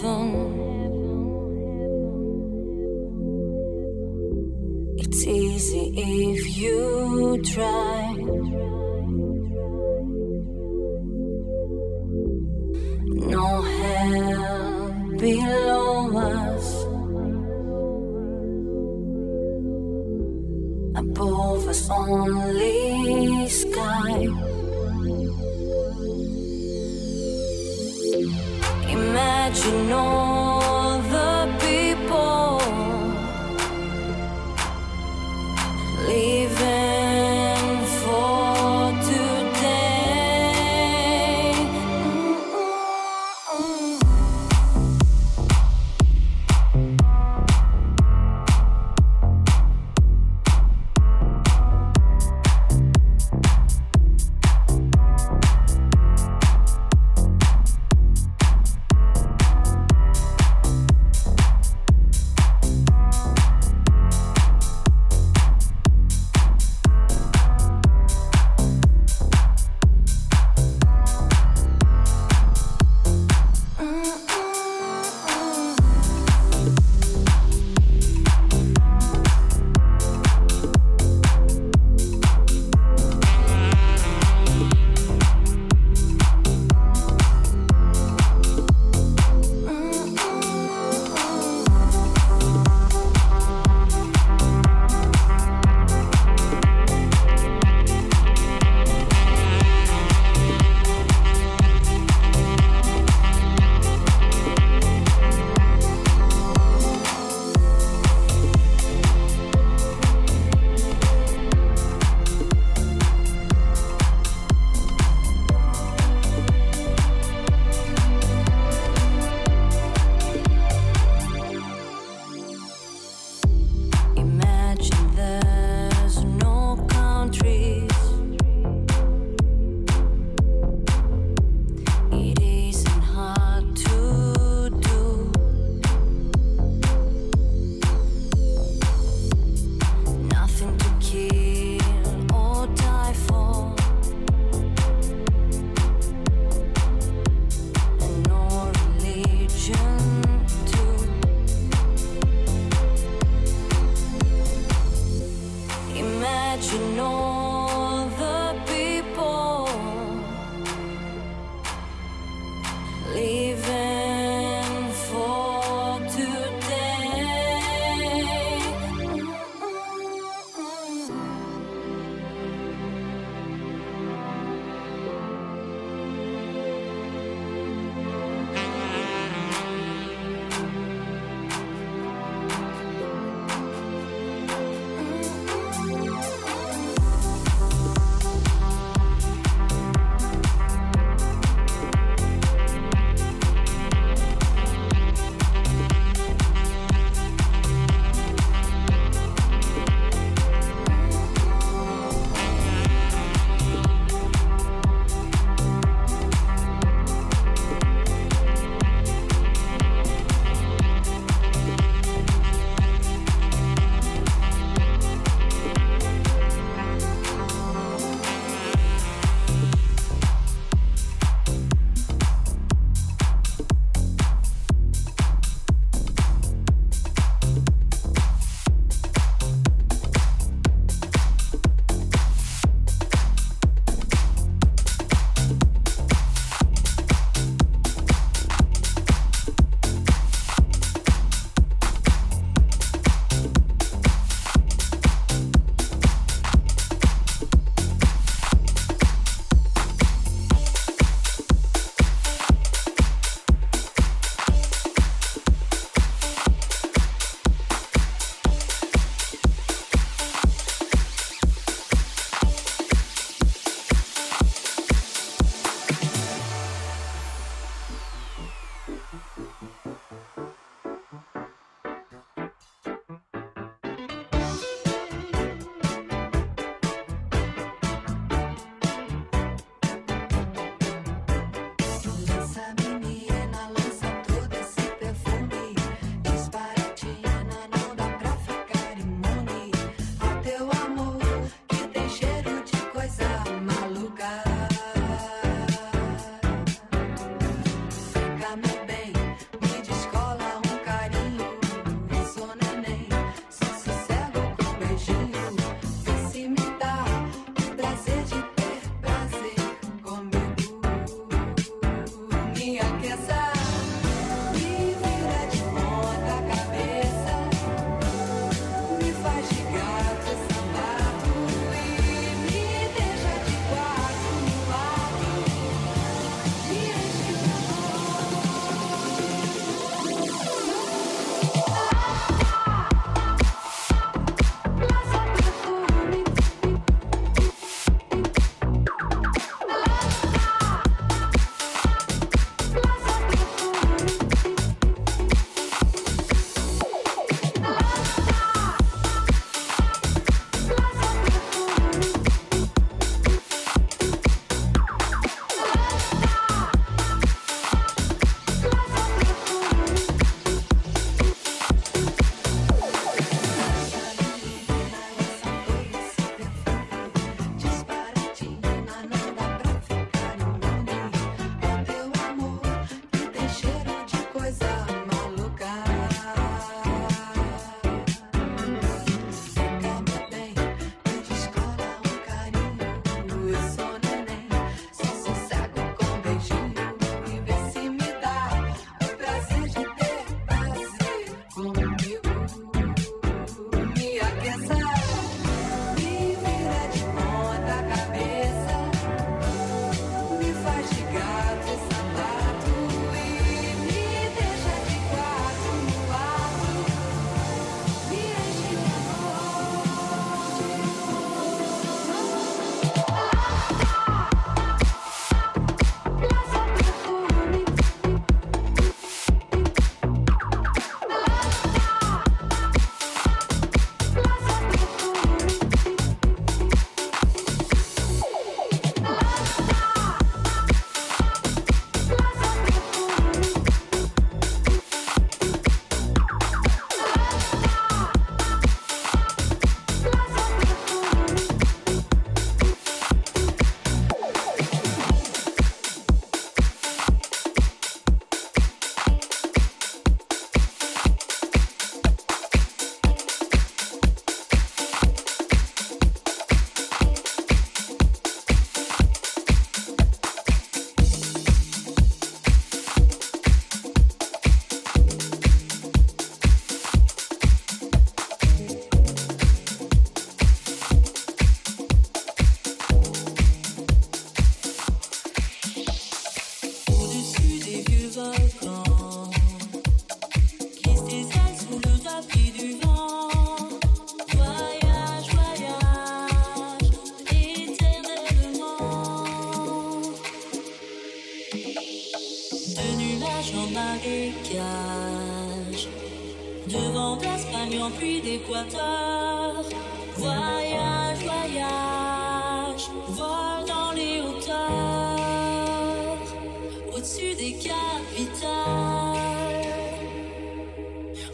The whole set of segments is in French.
风。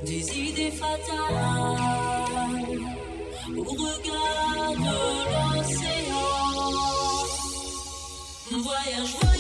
des idées fatales, au regard de l'océan. Voyage.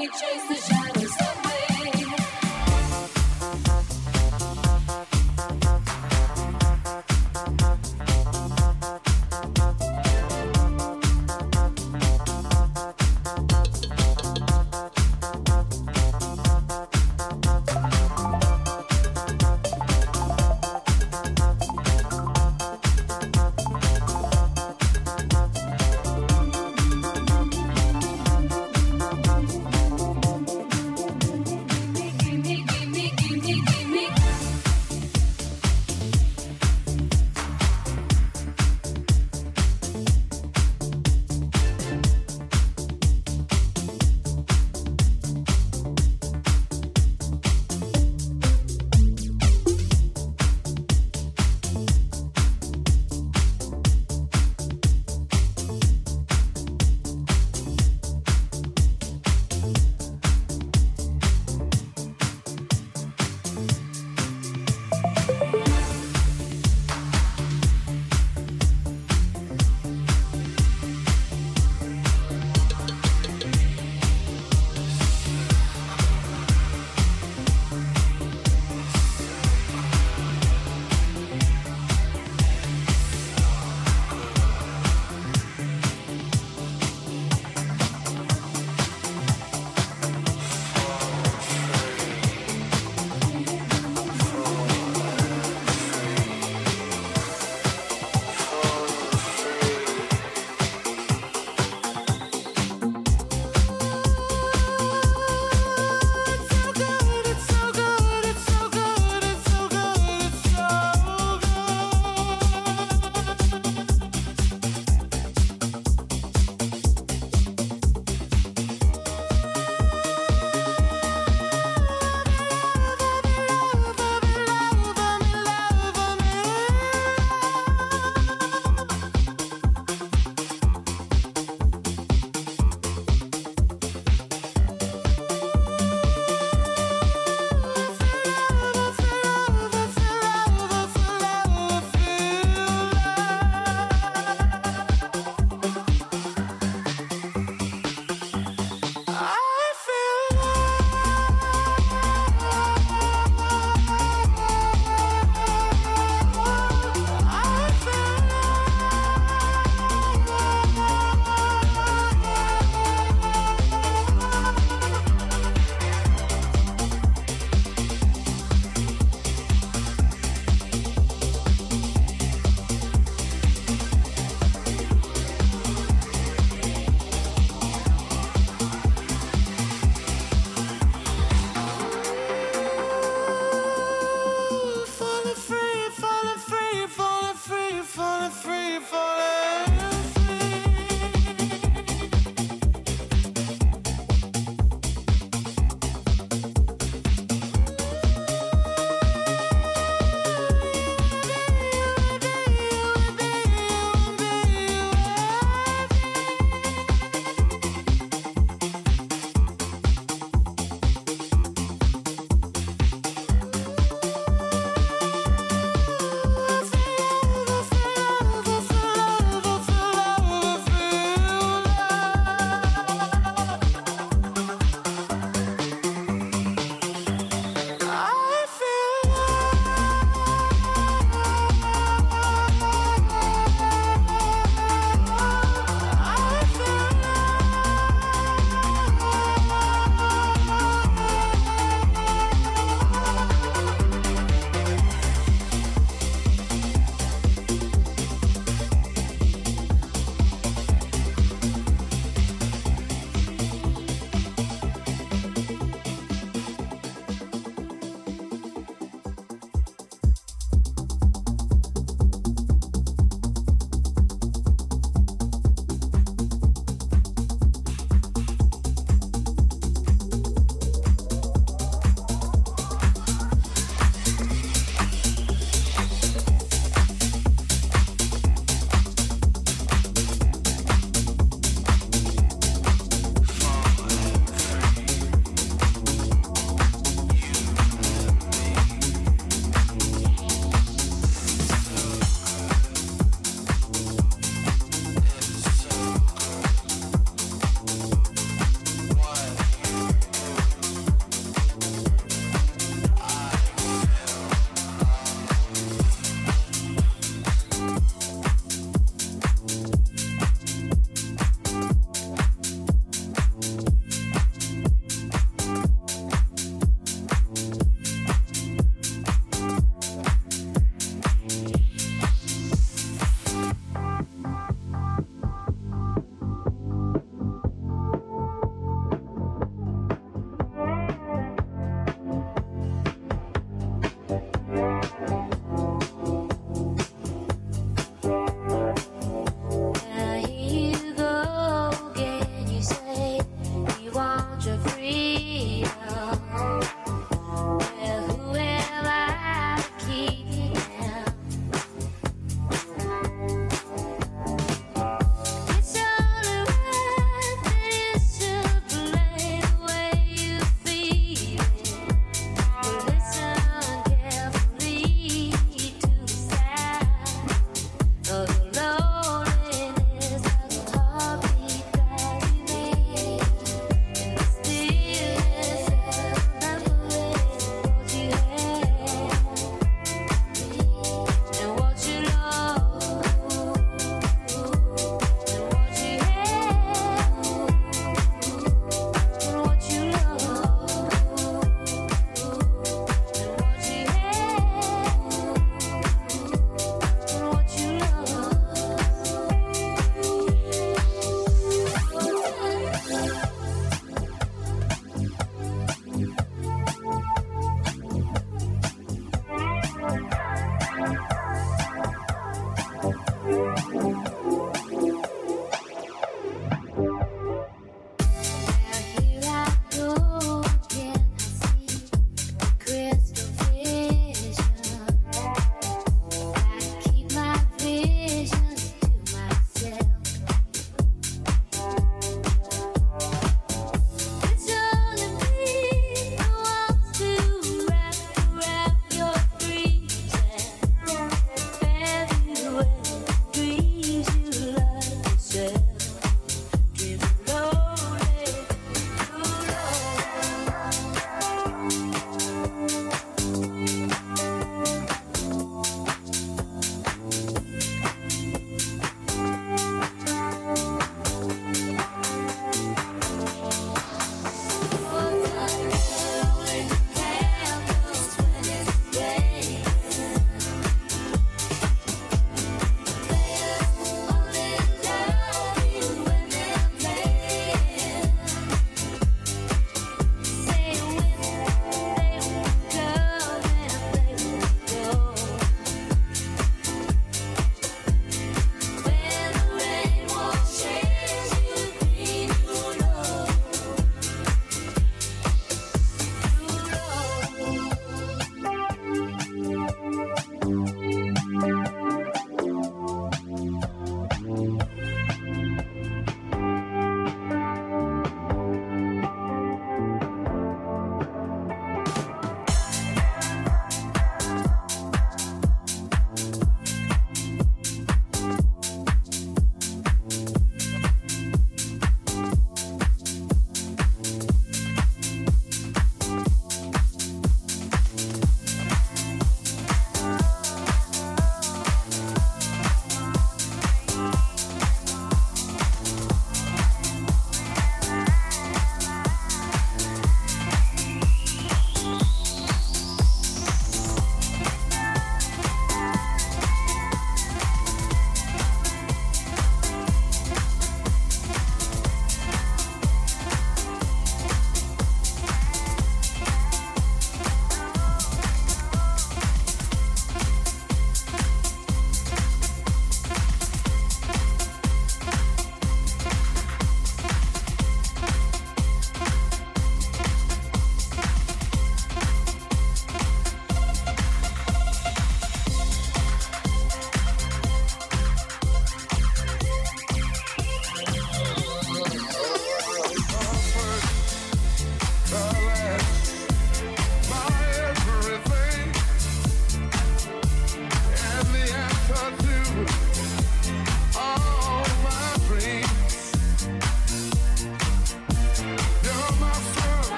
we chase the shadow.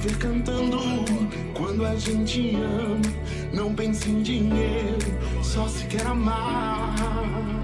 viver cantando quando a gente ama. Não pense em dinheiro, só se quer amar.